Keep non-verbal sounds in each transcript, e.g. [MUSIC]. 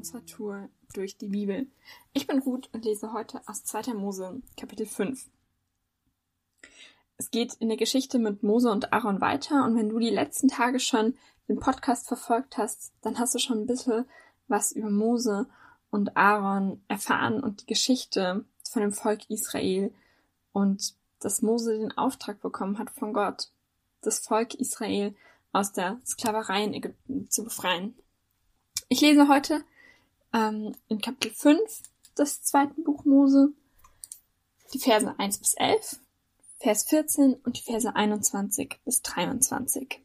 unserer Tour durch die Bibel. Ich bin Ruth und lese heute aus 2. Mose, Kapitel 5. Es geht in der Geschichte mit Mose und Aaron weiter und wenn du die letzten Tage schon den Podcast verfolgt hast, dann hast du schon ein bisschen was über Mose und Aaron erfahren und die Geschichte von dem Volk Israel und dass Mose den Auftrag bekommen hat von Gott, das Volk Israel aus der Sklaverei in Ägypten zu befreien. Ich lese heute ähm, in Kapitel 5 des zweiten Buch Mose die Verse 1 bis 11, Vers 14 und die Verse 21 bis 23.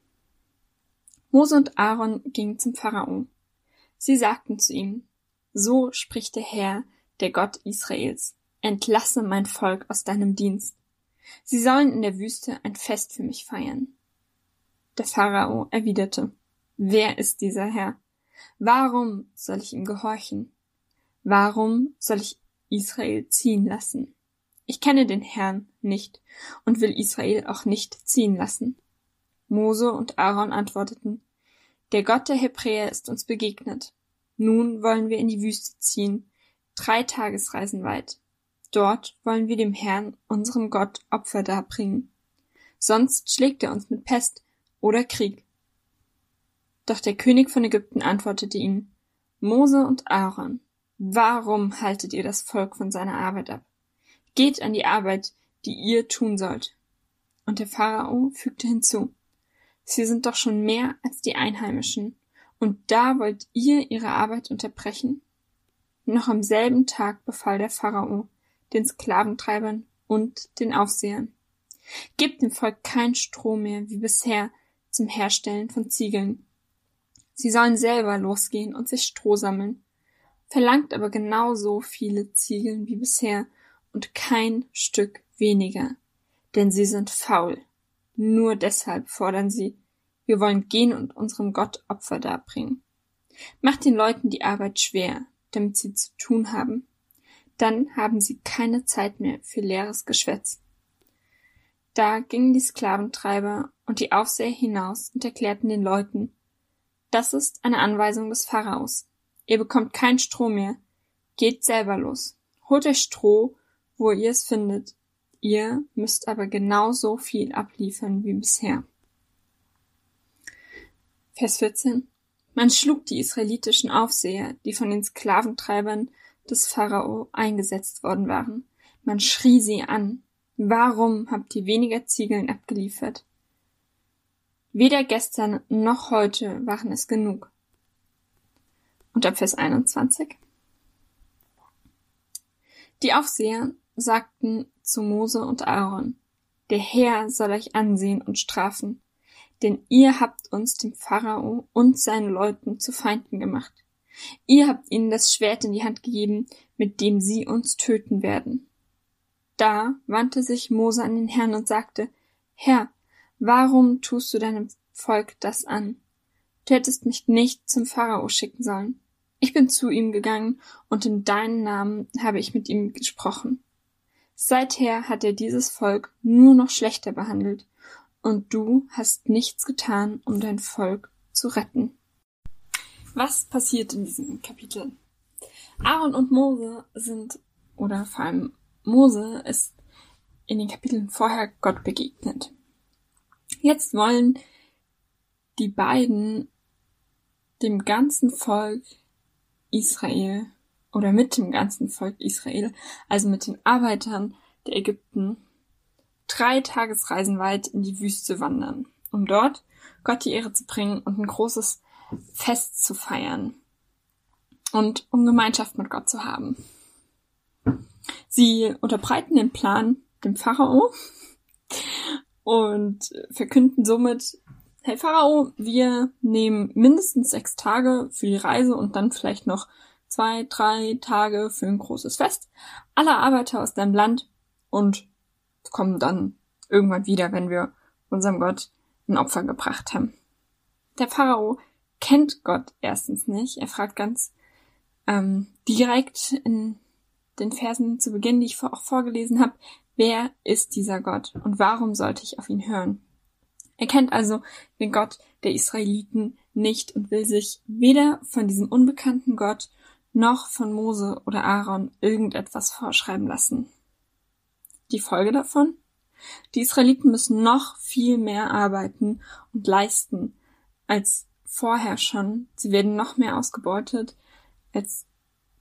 Mose und Aaron gingen zum Pharao. Sie sagten zu ihm, so spricht der Herr, der Gott Israels, entlasse mein Volk aus deinem Dienst. Sie sollen in der Wüste ein Fest für mich feiern. Der Pharao erwiderte, wer ist dieser Herr? Warum soll ich ihm gehorchen? Warum soll ich Israel ziehen lassen? Ich kenne den Herrn nicht und will Israel auch nicht ziehen lassen. Mose und Aaron antworteten, der Gott der Hebräer ist uns begegnet. Nun wollen wir in die Wüste ziehen, drei Tagesreisen weit. Dort wollen wir dem Herrn, unserem Gott, Opfer darbringen. Sonst schlägt er uns mit Pest oder Krieg. Doch der König von Ägypten antwortete ihm, Mose und Aaron, warum haltet ihr das Volk von seiner Arbeit ab? Geht an die Arbeit, die ihr tun sollt. Und der Pharao fügte hinzu, Sie sind doch schon mehr als die Einheimischen, und da wollt ihr ihre Arbeit unterbrechen? Noch am selben Tag befahl der Pharao den Sklaventreibern und den Aufsehern. Gebt dem Volk kein Stroh mehr wie bisher zum Herstellen von Ziegeln. Sie sollen selber losgehen und sich Stroh sammeln. Verlangt aber genauso viele Ziegeln wie bisher und kein Stück weniger, denn sie sind faul. Nur deshalb fordern sie, wir wollen gehen und unserem Gott Opfer darbringen. Macht den Leuten die Arbeit schwer, damit sie zu tun haben. Dann haben sie keine Zeit mehr für leeres Geschwätz. Da gingen die Sklaventreiber und die Aufseher hinaus und erklärten den Leuten, das ist eine Anweisung des Pharaos. Ihr bekommt kein Stroh mehr. Geht selber los. Holt euch Stroh, wo ihr es findet. Ihr müsst aber genauso viel abliefern wie bisher. Vers 14. Man schlug die israelitischen Aufseher, die von den Sklaventreibern des Pharao eingesetzt worden waren. Man schrie sie an. Warum habt ihr weniger Ziegeln abgeliefert? Weder gestern noch heute waren es genug. Und ab Vers 21. Die Aufseher sagten zu Mose und Aaron, der Herr soll euch ansehen und strafen, denn ihr habt uns dem Pharao und seinen Leuten zu Feinden gemacht. Ihr habt ihnen das Schwert in die Hand gegeben, mit dem sie uns töten werden. Da wandte sich Mose an den Herrn und sagte, Herr, warum tust du deinem Volk das an? Du hättest mich nicht zum Pharao schicken sollen. Ich bin zu ihm gegangen und in deinem Namen habe ich mit ihm gesprochen. Seither hat er dieses Volk nur noch schlechter behandelt, und du hast nichts getan, um dein Volk zu retten. Was passiert in diesem Kapitel? Aaron und Mose sind, oder vor allem Mose ist in den Kapiteln vorher Gott begegnet. Jetzt wollen die beiden dem ganzen Volk Israel oder mit dem ganzen Volk Israel, also mit den Arbeitern der Ägypten, drei Tagesreisen weit in die Wüste wandern, um dort Gott die Ehre zu bringen und ein großes Fest zu feiern und um Gemeinschaft mit Gott zu haben. Sie unterbreiten den Plan dem Pharao und verkünden somit, hey Pharao, wir nehmen mindestens sechs Tage für die Reise und dann vielleicht noch zwei, drei Tage für ein großes Fest. Alle Arbeiter aus deinem Land und kommen dann irgendwann wieder, wenn wir unserem Gott ein Opfer gebracht haben. Der Pharao kennt Gott erstens nicht. Er fragt ganz ähm, direkt in den Versen zu Beginn, die ich auch vorgelesen habe, wer ist dieser Gott und warum sollte ich auf ihn hören? Er kennt also den Gott der Israeliten nicht und will sich weder von diesem unbekannten Gott noch von Mose oder Aaron irgendetwas vorschreiben lassen. Die Folge davon? Die Israeliten müssen noch viel mehr arbeiten und leisten als vorher schon. Sie werden noch mehr ausgebeutet als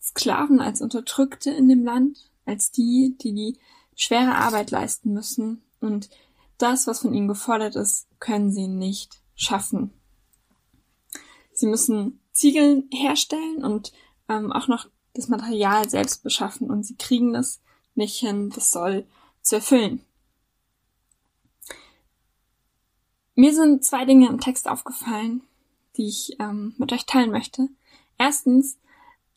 Sklaven, als Unterdrückte in dem Land, als die, die die schwere Arbeit leisten müssen. Und das, was von ihnen gefordert ist, können sie nicht schaffen. Sie müssen Ziegeln herstellen und ähm, auch noch das Material selbst beschaffen und sie kriegen das nicht hin, das soll zu erfüllen. Mir sind zwei Dinge im Text aufgefallen, die ich ähm, mit euch teilen möchte. Erstens,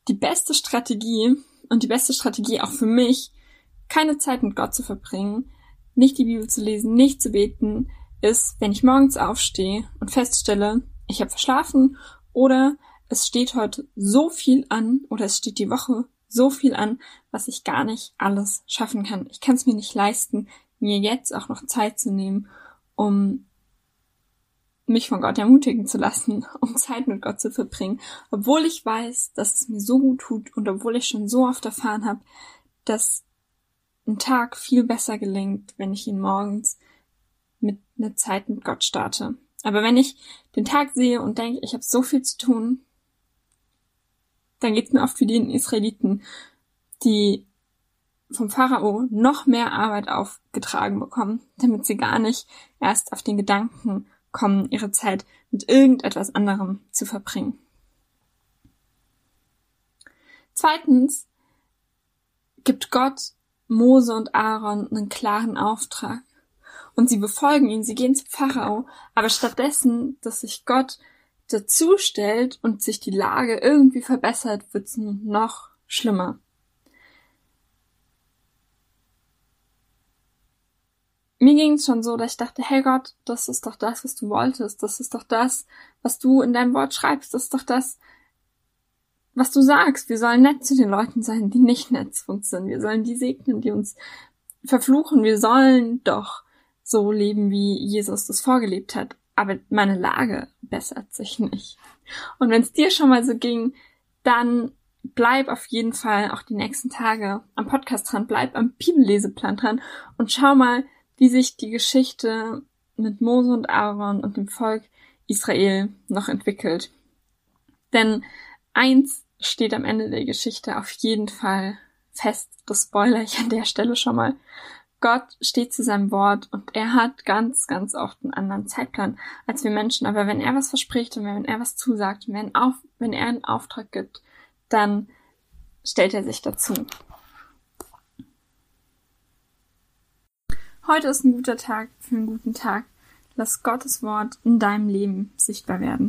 die beste Strategie und die beste Strategie auch für mich, keine Zeit mit Gott zu verbringen, nicht die Bibel zu lesen, nicht zu beten, ist, wenn ich morgens aufstehe und feststelle, ich habe verschlafen oder es steht heute so viel an oder es steht die Woche so viel an, was ich gar nicht alles schaffen kann. Ich kann es mir nicht leisten, mir jetzt auch noch Zeit zu nehmen, um mich von Gott ermutigen zu lassen, [LAUGHS] um Zeit mit Gott zu verbringen, obwohl ich weiß, dass es mir so gut tut und obwohl ich schon so oft erfahren habe, dass ein Tag viel besser gelingt, wenn ich ihn morgens mit einer Zeit mit Gott starte. Aber wenn ich den Tag sehe und denke, ich habe so viel zu tun, dann geht's mir oft wie den Israeliten, die vom Pharao noch mehr Arbeit aufgetragen bekommen, damit sie gar nicht erst auf den Gedanken kommen, ihre Zeit mit irgendetwas anderem zu verbringen. Zweitens gibt Gott Mose und Aaron einen klaren Auftrag. Und sie befolgen ihn, sie gehen zu Pharao, aber stattdessen, dass sich Gott dazu stellt und sich die Lage irgendwie verbessert, wird's noch schlimmer. mir ging es schon so, dass ich dachte, hey Gott, das ist doch das, was du wolltest. Das ist doch das, was du in deinem Wort schreibst. Das ist doch das, was du sagst. Wir sollen nett zu den Leuten sein, die nicht nett zu uns sind. Wir sollen die segnen, die uns verfluchen. Wir sollen doch so leben, wie Jesus das vorgelebt hat. Aber meine Lage bessert sich nicht. Und wenn es dir schon mal so ging, dann bleib auf jeden Fall auch die nächsten Tage am Podcast dran, bleib am Bibelleseplan dran und schau mal, wie sich die Geschichte mit Mose und Aaron und dem Volk Israel noch entwickelt. Denn eins steht am Ende der Geschichte auf jeden Fall fest, das spoiler ich an der Stelle schon mal. Gott steht zu seinem Wort und er hat ganz, ganz oft einen anderen Zeitplan als wir Menschen. Aber wenn er was verspricht und wenn er was zusagt und wenn, auf, wenn er einen Auftrag gibt, dann stellt er sich dazu. Heute ist ein guter Tag für einen guten Tag. Lass Gottes Wort in deinem Leben sichtbar werden.